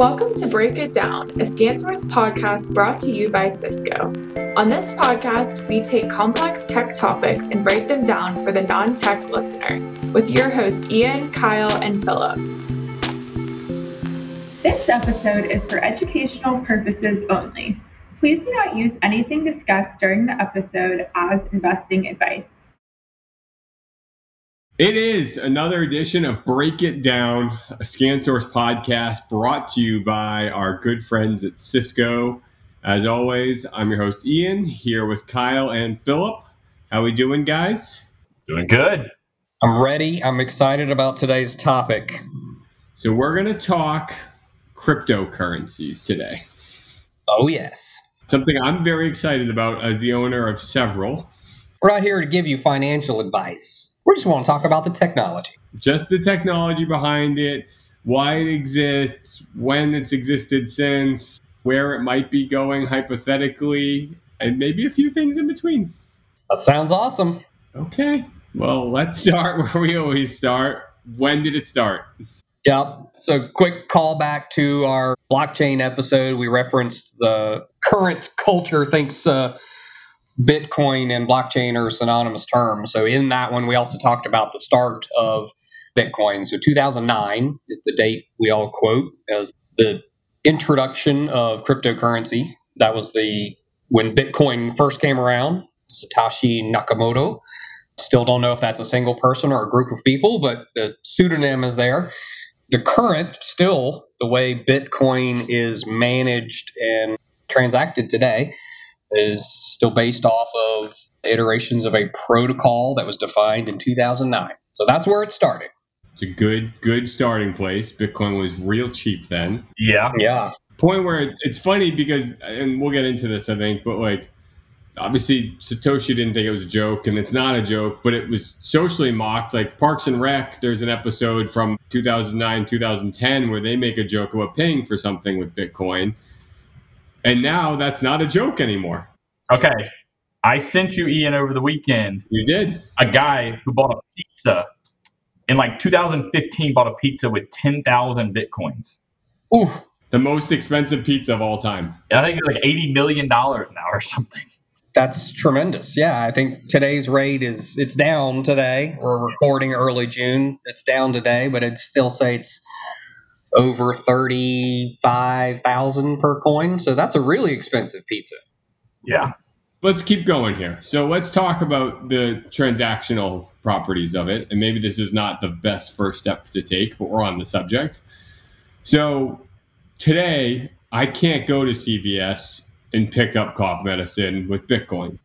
Welcome to Break It Down, a ScanSource podcast brought to you by Cisco. On this podcast, we take complex tech topics and break them down for the non tech listener with your host Ian, Kyle, and Philip. This episode is for educational purposes only. Please do not use anything discussed during the episode as investing advice. It is another edition of Break It Down, a ScanSource podcast brought to you by our good friends at Cisco. As always, I'm your host Ian, here with Kyle and Philip. How are we doing, guys? Doing good. I'm ready. I'm excited about today's topic. So we're going to talk cryptocurrencies today. Oh, yes. Something I'm very excited about as the owner of several. We're not here to give you financial advice. We just want to talk about the technology. Just the technology behind it, why it exists, when it's existed since, where it might be going hypothetically, and maybe a few things in between. That sounds awesome. Okay. Well, let's start where we always start. When did it start? Yep. So, quick callback to our blockchain episode. We referenced the current culture thinks uh, Bitcoin and blockchain are synonymous terms. So in that one, we also talked about the start of Bitcoin. So 2009 is the date we all quote as the introduction of cryptocurrency. That was the when Bitcoin first came around. Satoshi Nakamoto. Still don't know if that's a single person or a group of people, but the pseudonym is there. The current, still the way Bitcoin is managed and transacted today, is still based off of iterations of a protocol that was defined in 2009. So that's where it started. It's a good, good starting place. Bitcoin was real cheap then. Yeah. Yeah. Point where it's funny because, and we'll get into this, I think, but like, obviously Satoshi didn't think it was a joke, and it's not a joke, but it was socially mocked. Like Parks and Rec, there's an episode from 2009, 2010 where they make a joke about paying for something with Bitcoin. And now that's not a joke anymore. Okay. I sent you, Ian, over the weekend. You did. A guy who bought a pizza in like 2015 bought a pizza with 10,000 bitcoins. Ooh. The most expensive pizza of all time. I think it's like $80 million now or something. That's tremendous. Yeah, I think today's rate is it's down today. We're recording early June. It's down today, but it still say it's over 35,000 per coin. So that's a really expensive pizza. Yeah. Let's keep going here. So let's talk about the transactional properties of it. And maybe this is not the best first step to take, but we're on the subject. So today, I can't go to CVS and pick up cough medicine with Bitcoin.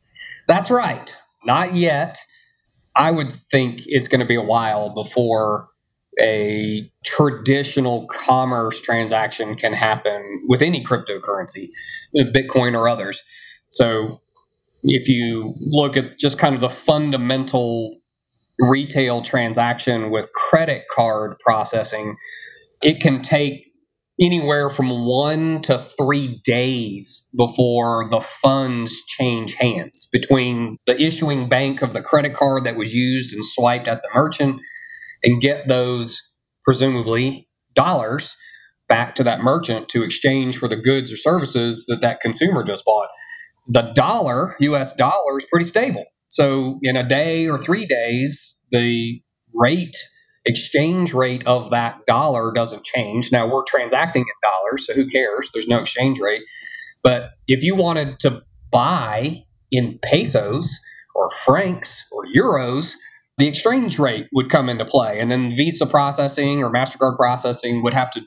That's right. Not yet. I would think it's going to be a while before a traditional commerce transaction can happen with any cryptocurrency, Bitcoin or others. So if you look at just kind of the fundamental retail transaction with credit card processing, it can take anywhere from one to three days before the funds change hands between the issuing bank of the credit card that was used and swiped at the merchant and get those presumably dollars back to that merchant to exchange for the goods or services that that consumer just bought. The dollar, US dollar, is pretty stable. So in a day or three days, the rate, exchange rate of that dollar doesn't change. Now we're transacting in dollars, so who cares? There's no exchange rate. But if you wanted to buy in pesos or francs or euros, the exchange rate would come into play. And then Visa processing or MasterCard processing would have to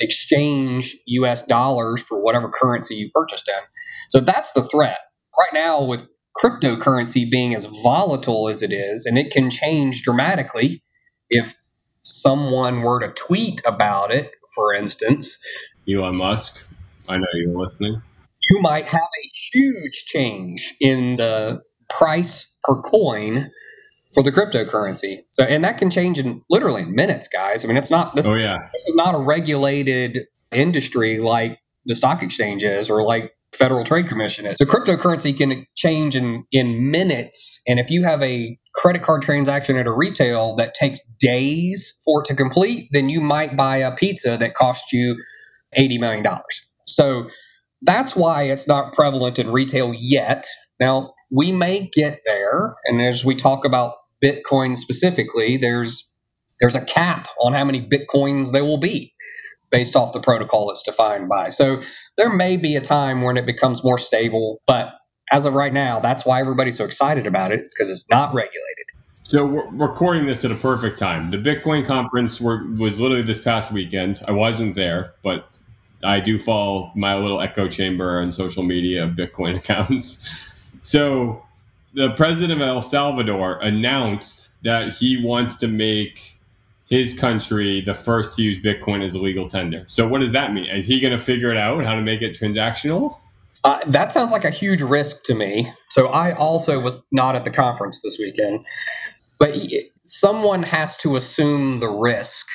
exchange US dollars for whatever currency you purchased in. So that's the threat. Right now, with cryptocurrency being as volatile as it is, and it can change dramatically if someone were to tweet about it, for instance. Elon Musk, I know you're listening. You might have a huge change in the price per coin for the cryptocurrency. So, and that can change in literally minutes, guys. I mean, it's not. This, oh yeah. This is not a regulated industry like the stock exchange is, or like Federal Trade Commission is. So, cryptocurrency can change in in minutes. And if you have a credit card transaction at a retail that takes days for it to complete, then you might buy a pizza that costs you $80 million. So that's why it's not prevalent in retail yet. Now, we may get there. And as we talk about Bitcoin specifically, there's there's a cap on how many Bitcoins there will be based off the protocol it's defined by. So there may be a time when it becomes more stable, but as of right now, that's why everybody's so excited about it. It's because it's not regulated. So we're recording this at a perfect time. The Bitcoin conference were, was literally this past weekend. I wasn't there, but I do follow my little echo chamber on social media Bitcoin accounts. So the president of El Salvador announced that he wants to make his country the first to use Bitcoin as a legal tender. So what does that mean? Is he going to figure it out how to make it transactional? Uh, that sounds like a huge risk to me. So I also was not at the conference this weekend, but someone has to assume the risk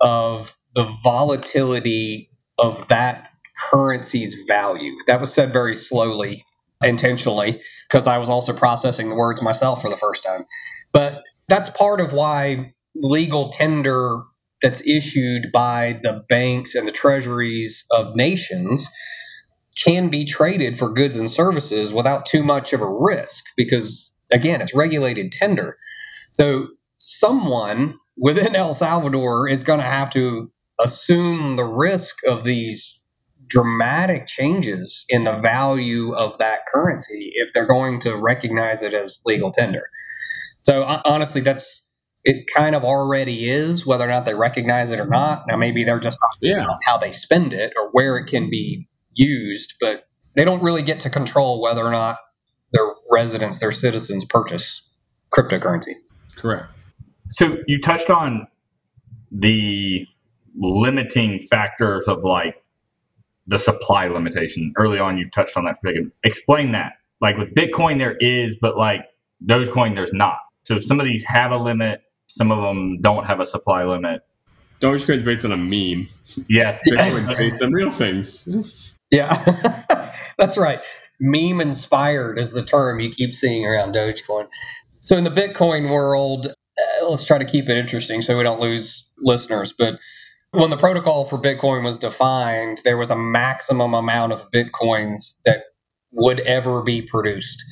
of the volatility of that currency's value. That was said very slowly, intentionally, because I was also processing the words myself for the first time. But that's part of why legal tender that's issued by the banks and the treasuries of nations can be traded for goods and services without too much of a risk because again it's regulated tender so someone within el salvador is going to have to assume the risk of these dramatic changes in the value of that currency if they're going to recognize it as legal tender so honestly that's it kind of already is, whether or not they recognize it or not. Now, maybe they're just yeah. how they spend it or where it can be used, but they don't really get to control whether or not their residents, their citizens purchase cryptocurrency. Correct. So you touched on the limiting factors of like the supply limitation early on. You touched on that. Explain that. Like with Bitcoin, there is, but like Dogecoin, there's not. So some of these have a limit some of them don't have a supply limit. Dogecoin's based on a meme. Yes. Bitcoin's based on real things. Yeah, that's right. Meme inspired is the term you keep seeing around Dogecoin. So in the Bitcoin world, uh, let's try to keep it interesting so we don't lose listeners. But when the protocol for Bitcoin was defined, there was a maximum amount of Bitcoins that would ever be produced,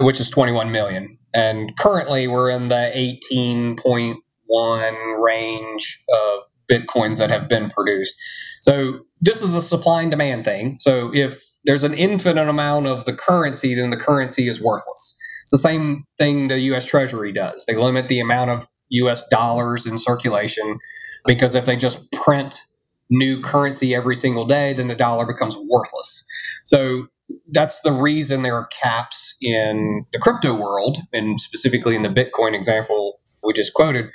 which is 21 million. And currently we're in the 18.1 range of bitcoins that have been produced. So this is a supply and demand thing. So if there's an infinite amount of the currency, then the currency is worthless. It's the same thing the US Treasury does. They limit the amount of US dollars in circulation because if they just print new currency every single day, then the dollar becomes worthless. So that's the reason there are caps in the crypto world, and specifically in the Bitcoin example we just quoted,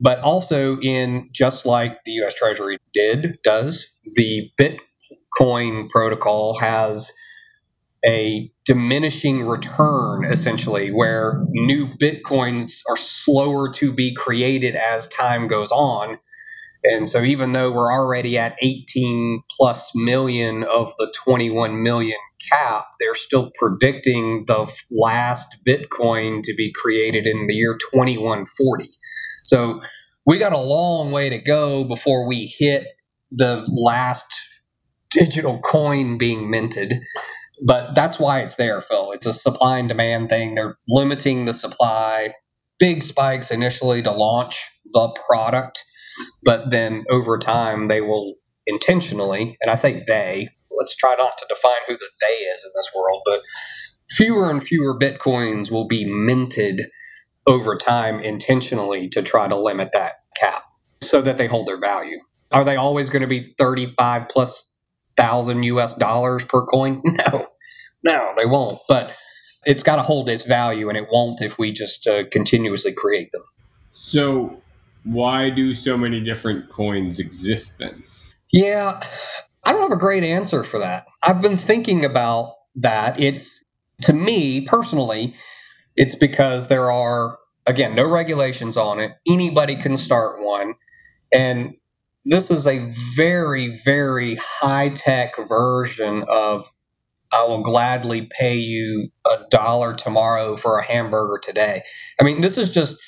but also in just like the US Treasury did, does, the Bitcoin protocol has a diminishing return essentially where new bitcoins are slower to be created as time goes on and so even though we're already at 18 plus million of the 21 million cap, they're still predicting the last Bitcoin to be created in the year 2140. So we got a long way to go before we hit the last digital coin being minted. But that's why it's there, Phil. It's a supply and demand thing. They're limiting the supply, big spikes initially to launch the product but then over time they will intentionally, and I say they, let's try not to define who the they is in this world, but fewer and fewer bitcoins will be minted over time intentionally to try to limit that cap so that they hold their value. Are they always going to be 35 plus thousand US dollars per coin? No, no, they won't. But it's got to hold its value, and it won't if we just uh, continuously create them. So, why do so many different coins exist then? Yeah, I don't have a great answer for that. I've been thinking about that. It's to me personally, it's because there are again no regulations on it. Anybody can start one, and this is a very very high tech version of I will gladly pay you a dollar tomorrow for a hamburger today. I mean, this is just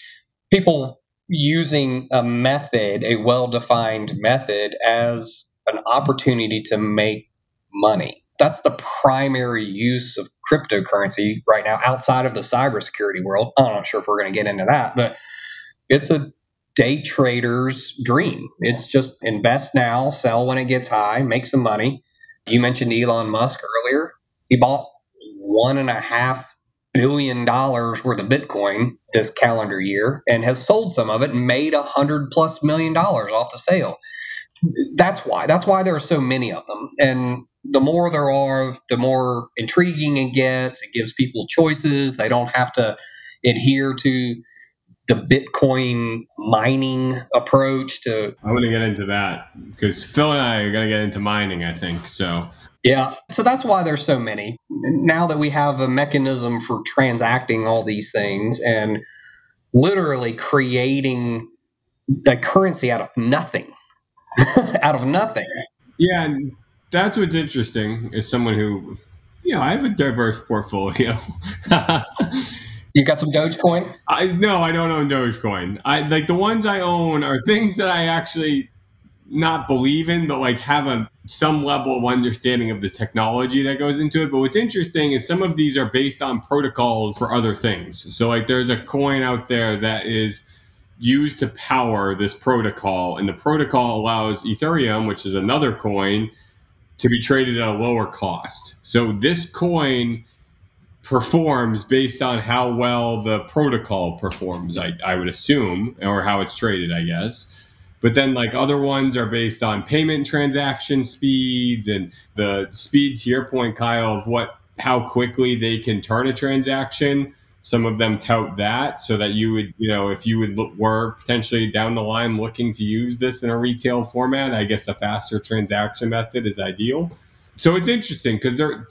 people using a method, a well defined method, as an opportunity to make money. That's the primary use of cryptocurrency right now outside of the cybersecurity world. I'm not sure if we're going to get into that, but it's a day trader's dream. It's just invest now, sell when it gets high, make some money. You mentioned Elon Musk earlier. He bought one and a half billion dollars worth of Bitcoin this calendar year and has sold some of it and made a hundred plus million dollars off the sale. That's why. That's why there are so many of them. And the more there are, the more intriguing it gets. It gives people choices. They don't have to adhere to the Bitcoin mining approach to. I'm going to get into that because Phil and I are going to get into mining, I think. So, yeah. So that's why there's so many. Now that we have a mechanism for transacting all these things and literally creating a currency out of nothing, out of nothing. Yeah. And that's what's interesting is someone who, you know, I have a diverse portfolio. You got some Dogecoin? I no, I don't own Dogecoin. I like the ones I own are things that I actually not believe in, but like have a some level of understanding of the technology that goes into it. But what's interesting is some of these are based on protocols for other things. So like there's a coin out there that is used to power this protocol, and the protocol allows Ethereum, which is another coin, to be traded at a lower cost. So this coin performs based on how well the protocol performs, I, I would assume, or how it's traded, I guess. But then, like other ones are based on payment transaction speeds and the speed to your point, Kyle, of what how quickly they can turn a transaction. Some of them tout that so that you would, you know, if you would look, were potentially down the line looking to use this in a retail format, I guess a faster transaction method is ideal. So it's interesting because they're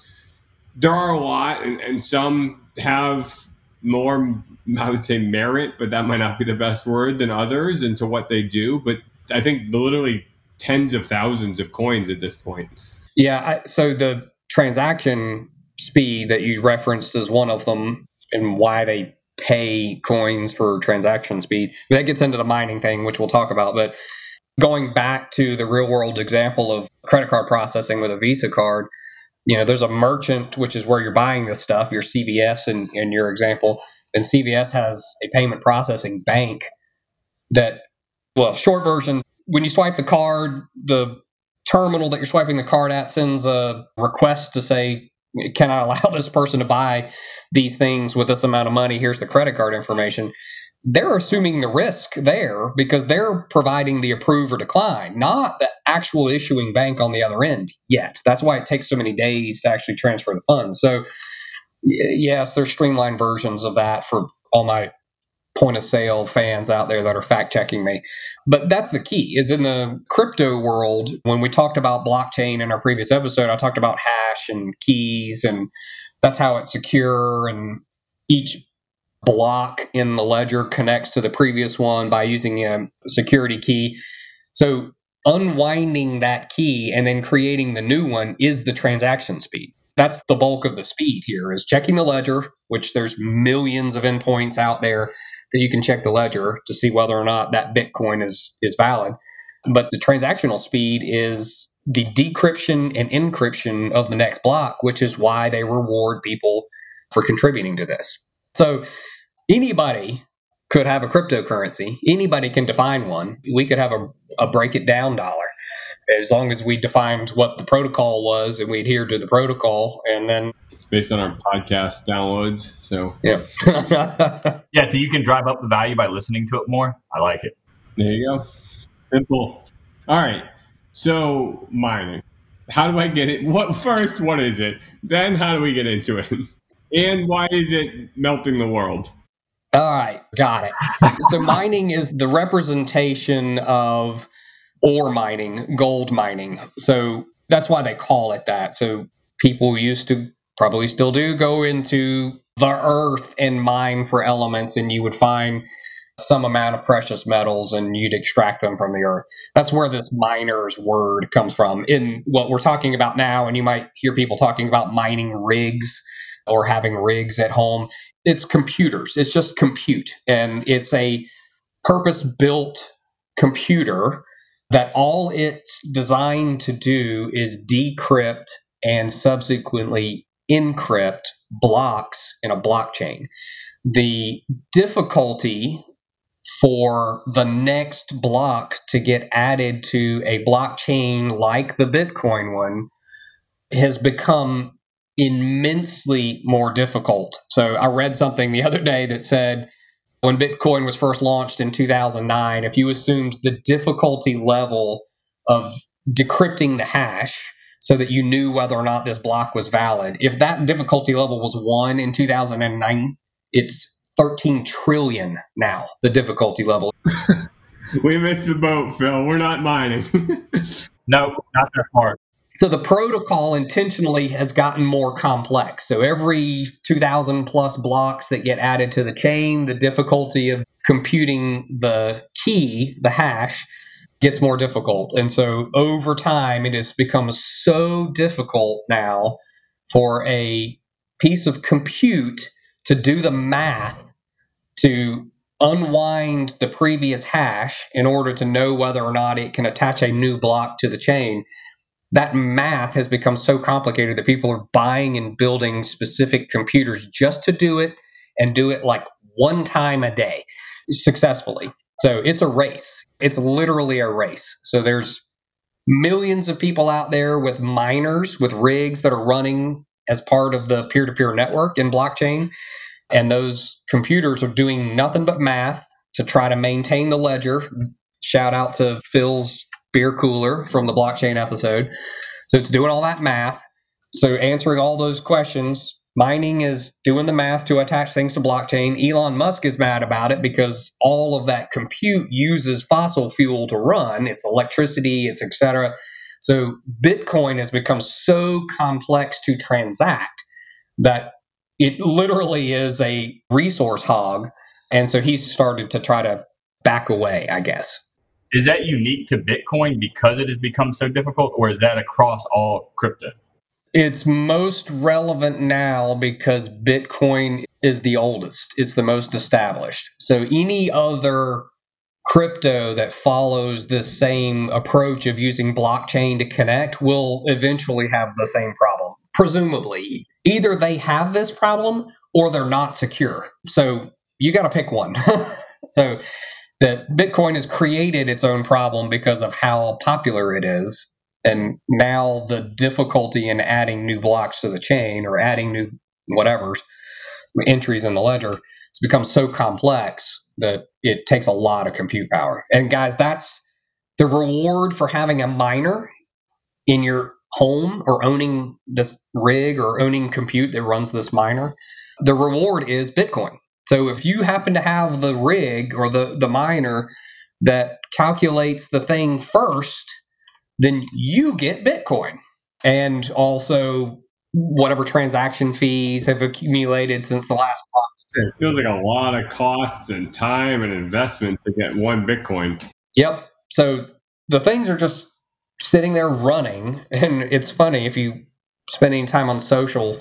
there are a lot, and, and some have more, I would say, merit, but that might not be the best word than others into what they do. But I think literally tens of thousands of coins at this point. Yeah. I, so the transaction speed that you referenced is one of them, and why they pay coins for transaction speed. That gets into the mining thing, which we'll talk about. But going back to the real world example of credit card processing with a Visa card, you know, there's a merchant, which is where you're buying this stuff, your CVS in, in your example, and CVS has a payment processing bank that, well, short version, when you swipe the card, the terminal that you're swiping the card at sends a request to say, can I allow this person to buy these things with this amount of money? Here's the credit card information they're assuming the risk there because they're providing the approve or decline, not the actual issuing bank on the other end yet. That's why it takes so many days to actually transfer the funds. So, yes, there's streamlined versions of that for all my point of sale fans out there that are fact checking me. But that's the key is in the crypto world, when we talked about blockchain in our previous episode, I talked about hash and keys and that's how it's secure and each block in the ledger connects to the previous one by using a security key. So unwinding that key and then creating the new one is the transaction speed. That's the bulk of the speed here is checking the ledger, which there's millions of endpoints out there that you can check the ledger to see whether or not that Bitcoin is is valid. But the transactional speed is the decryption and encryption of the next block, which is why they reward people for contributing to this. So anybody could have a cryptocurrency. Anybody can define one. We could have a, a break it down dollar. As long as we defined what the protocol was and we adhered to the protocol and then it's based on our podcast downloads so. Yeah. Yeah so you can drive up the value by listening to it more. I like it. There you go. Simple. All right. So mining how do i get it? What first what is it? Then how do we get into it and why is it melting the world all right, got it. so mining is the representation of ore mining, gold mining. So that's why they call it that. So people used to probably still do go into the earth and mine for elements and you would find some amount of precious metals and you'd extract them from the earth. That's where this miner's word comes from. In what we're talking about now, and you might hear people talking about mining rigs or having rigs at home it's computers. It's just compute, and it's a purpose-built computer that all it's designed to do is decrypt and subsequently encrypt blocks in a blockchain. The difficulty for the next block to get added to a blockchain like the Bitcoin one has become immensely more difficult. So I read something the other day that said when Bitcoin was first launched in 2009, if you assumed the difficulty level of decrypting the hash so that you knew whether or not this block was valid, if that difficulty level was one in 2009, it's 13 trillion now, the difficulty level. we missed the boat, Phil. We're not mining. no, not that far. So the protocol intentionally has gotten more complex. So every 2000 plus blocks that get added to the chain, the difficulty of computing the key, the hash, gets more difficult. And so over time, it has become so difficult now for a piece of compute to do the math to unwind the previous hash in order to know whether or not it can attach a new block to the chain that math has become so complicated that people are buying and building specific computers just to do it and do it like one time a day successfully. So it's a race. It's literally a race. So there's millions of people out there with miners, with rigs that are running as part of the peer to peer network in blockchain. And those computers are doing nothing but math to try to maintain the ledger. Shout out to Phil's beer cooler from the blockchain episode. So it's doing all that math. So answering all those questions, mining is doing the math to attach things to blockchain. Elon Musk is mad about it because all of that compute uses fossil fuel to run. It's electricity, it's etc. So Bitcoin has become so complex to transact that it literally is a resource hog. And so he's started to try to back away, I guess is that unique to Bitcoin because it has become so difficult, or is that across all crypto? It's most relevant now because Bitcoin is the oldest, it's the most established. So any other crypto that follows this same approach of using blockchain to connect will eventually have the same problem. Presumably, either they have this problem or they're not secure. So you got to pick one. so that Bitcoin has created its own problem because of how popular it is. And now the difficulty in adding new blocks to the chain or adding new whatever entries in the ledger has become so complex that it takes a lot of compute power. And guys, that's the reward for having a miner in your home or owning this rig or owning compute that runs this miner. The reward is Bitcoin. So if you happen to have the rig or the, the miner that calculates the thing first, then you get Bitcoin. And also whatever transaction fees have accumulated since the last block. It feels like a lot of costs and time and investment to get one Bitcoin. Yep. So the things are just sitting there running. And it's funny if you spend any time on social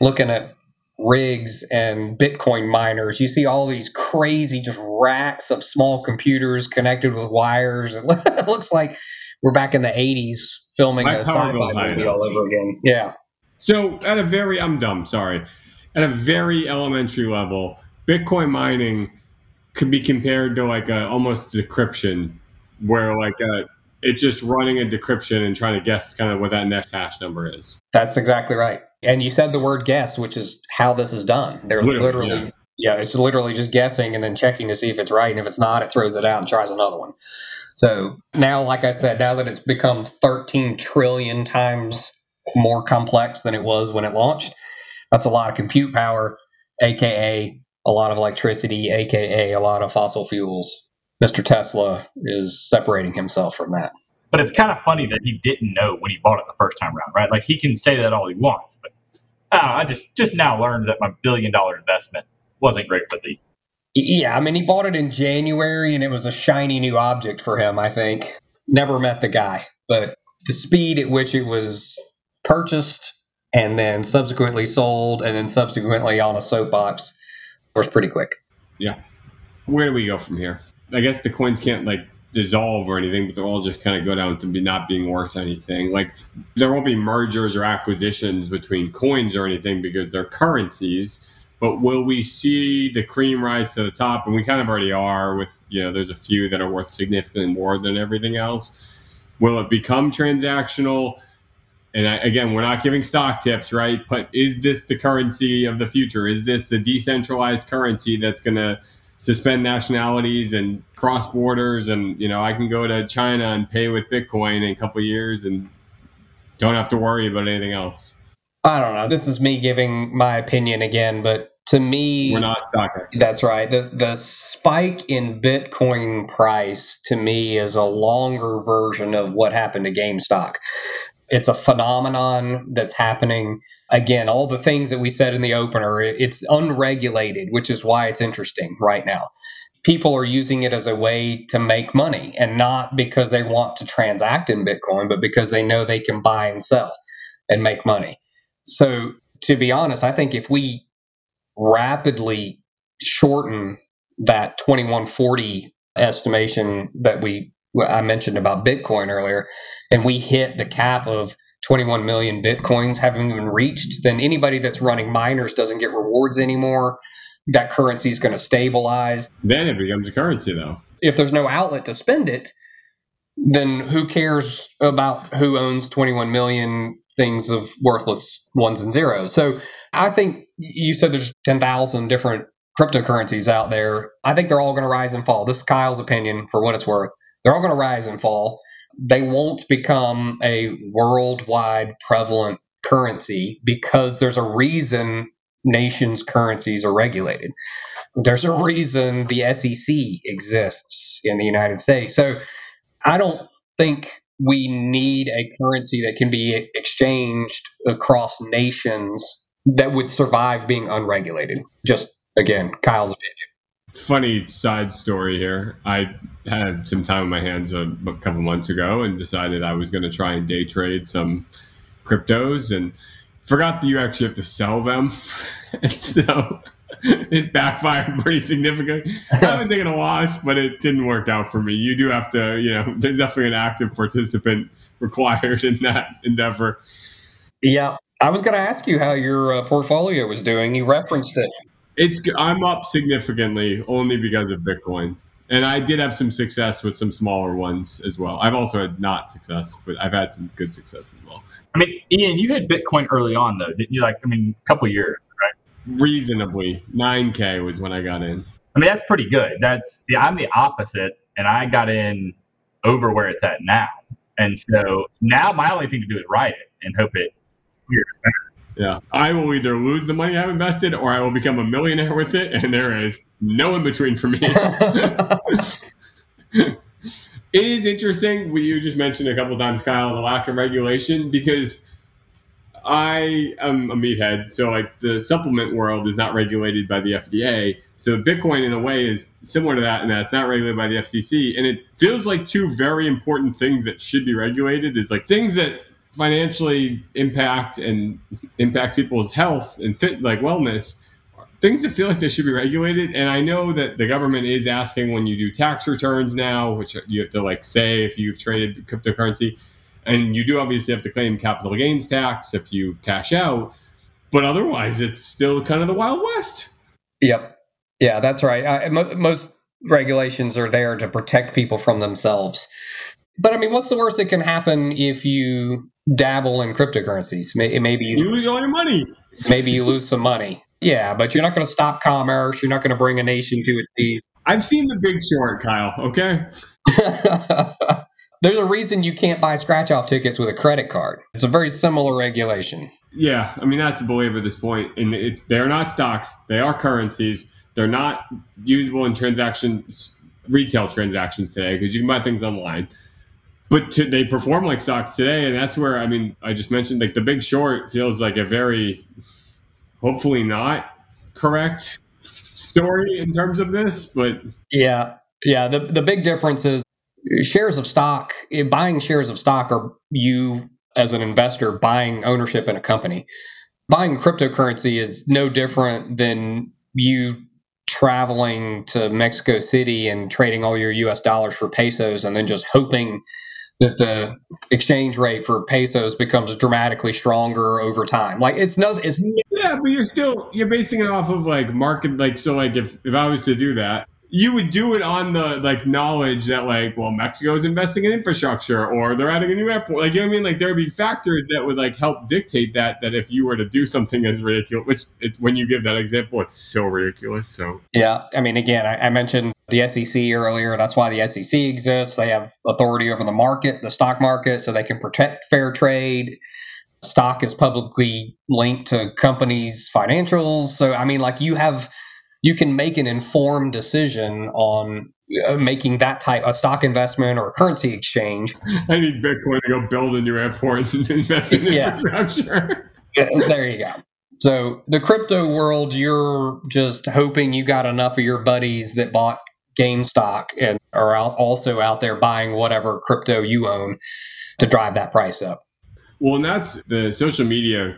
looking at rigs and Bitcoin miners. You see all these crazy just racks of small computers connected with wires. It looks like we're back in the 80s filming My a sci-fi movie all over again. Yeah. So at a very, I'm dumb, sorry. At a very elementary level, Bitcoin mining could be compared to like a almost decryption, where like a it's just running a decryption and trying to guess kind of what that next hash number is. That's exactly right. And you said the word guess, which is how this is done. They're literally, literally yeah. yeah. it's literally just guessing and then checking to see if it's right. And if it's not, it throws it out and tries another one. So now, like I said, now that it's become 13 trillion times more complex than it was when it launched, that's a lot of compute power, aka a lot of electricity, aka a lot of fossil fuels. Mr. Tesla is separating himself from that. But it's kind of funny that he didn't know when he bought it the first time around, right? Like he can say that all he wants, but uh, I just just now learned that my billion dollar investment wasn't great for the. Yeah, I mean, he bought it in January, and it was a shiny new object for him. I think never met the guy, but the speed at which it was purchased and then subsequently sold and then subsequently on a soapbox was pretty quick. Yeah. Where do we go from here? I guess the coins can't like dissolve or anything, but they'll all just kind of go down to be not being worth anything. Like there won't be mergers or acquisitions between coins or anything because they're currencies. But will we see the cream rise to the top? And we kind of already are with, you know, there's a few that are worth significantly more than everything else. Will it become transactional? And I, again, we're not giving stock tips, right? But is this the currency of the future? Is this the decentralized currency that's going to suspend nationalities and cross borders? And you know, I can go to China and pay with Bitcoin in a couple years and don't have to worry about anything else. I don't know. This is me giving my opinion again, but to me, we're not stock. That's right. The the spike in Bitcoin price to me is a longer version of what happened to GameStop. It's a phenomenon that's happening. Again, all the things that we said in the opener, it's unregulated, which is why it's interesting right now. People are using it as a way to make money and not because they want to transact in Bitcoin, but because they know they can buy and sell and make money. So, to be honest, I think if we rapidly shorten that 2140 estimation that we I mentioned about Bitcoin earlier, and we hit the cap of 21 million Bitcoins having been reached, then anybody that's running miners doesn't get rewards anymore. That currency is going to stabilize. Then it becomes a currency, though. If there's no outlet to spend it, then who cares about who owns 21 million things of worthless ones and zeros? So I think you said there's 10,000 different cryptocurrencies out there. I think they're all going to rise and fall. This is Kyle's opinion for what it's worth. They're all going to rise and fall. They won't become a worldwide prevalent currency because there's a reason nations' currencies are regulated. There's a reason the SEC exists in the United States. So I don't think we need a currency that can be exchanged across nations that would survive being unregulated. Just again, Kyle's opinion funny side story here. I had some time on my hands a, a couple months ago and decided I was going to try and day trade some cryptos and forgot that you actually have to sell them. and so it backfired pretty significantly. I've been taking a loss, but it didn't work out for me. You do have to, you know, there's definitely an active participant required in that endeavor. Yeah. I was going to ask you how your uh, portfolio was doing. You referenced it. It's I'm up significantly only because of Bitcoin. And I did have some success with some smaller ones as well. I've also had not success, but I've had some good success as well. I mean, Ian, you had Bitcoin early on though, didn't you? Like, I mean, a couple years, right? Reasonably, 9K was when I got in. I mean, that's pretty good. That's yeah, I'm the opposite, and I got in over where it's at now. And so now my only thing to do is ride it and hope it better. Yeah. I will either lose the money I've invested or I will become a millionaire with it, and there is no in between for me. it is interesting. You just mentioned a couple times, Kyle, the lack of regulation because I am a meathead. So, like, the supplement world is not regulated by the FDA. So, Bitcoin, in a way, is similar to that, in that it's not regulated by the FCC. And it feels like two very important things that should be regulated is like things that financially impact and impact people's health and fit like wellness things that feel like they should be regulated. And i know that the government is asking when you do tax returns now which you have to like say if you've traded cryptocurrency. And you do obviously have to claim capital gains tax if you cash out but otherwise it's still kind of the wild west. Yep. Yeah that's right. Most regulations are there to protect people from themselves. But I mean, what's the worst that can happen if you dabble in cryptocurrencies? Maybe you, lose all your money. Maybe you lose some money. Yeah, but you're not going to stop commerce. You're not going to bring a nation to its knees. I've seen the big short, Kyle. Okay. There's a reason you can't buy scratch off tickets with a credit card. It's a very similar regulation. Yeah, I mean, not to belabor this point, and it, they're not stocks, they are currencies. They're not usable in transactions, retail transactions today, because you can buy things online but to, they perform like stocks today, and that's where I mean I just mentioned like the Big Short feels like a very hopefully not correct story in terms of this, but yeah, yeah. The the big difference is shares of stock. Eh, buying shares of stock are you as an investor buying ownership in a company. Buying cryptocurrency is no different than you traveling to Mexico City and trading all your US dollars for pesos and then just hoping that the exchange rate for pesos becomes dramatically stronger over time. Like it's no it's yeah, but you're still you're basing it off of like market like so like if if I was to do that, you would do it on the like knowledge that like well Mexico is investing in infrastructure or they're adding a new airport. Like you know what I mean? Like there would be factors that would like help dictate that that if you were to do something as ridiculous which it, when you give that example it's so ridiculous so. Yeah I mean again I, I mentioned the SEC earlier. That's why the SEC exists. They have authority over the market the stock market so they can protect fair trade. Stock is publicly linked to companies financials. So I mean like you have you can make an informed decision on uh, making that type a stock investment or a currency exchange. I need Bitcoin to go build a new airport and invest in yeah. infrastructure. there you go. So the crypto world, you're just hoping you got enough of your buddies that bought GameStop and are also out there buying whatever crypto you own to drive that price up. Well, and that's the social media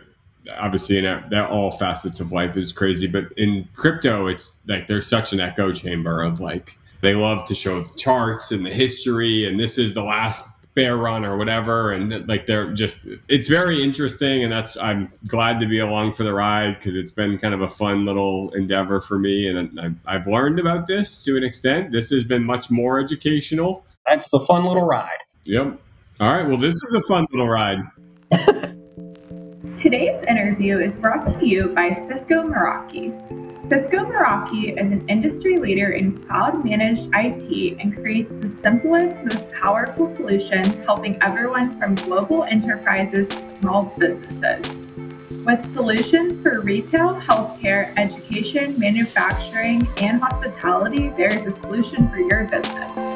obviously in that all facets of life is crazy but in crypto it's like there's such an echo chamber of like they love to show the charts and the history and this is the last bear run or whatever and like they're just it's very interesting and that's i'm glad to be along for the ride because it's been kind of a fun little endeavor for me and i've learned about this to an extent. This has been much more educational. That's a fun little ride. Yep. All right. Well this is a fun little ride Today's interview is brought to you by Cisco Meraki. Cisco Meraki is an industry leader in cloud managed IT and creates the simplest, most powerful solution helping everyone from global enterprises to small businesses. With solutions for retail, healthcare, education, manufacturing, and hospitality, there is a solution for your business.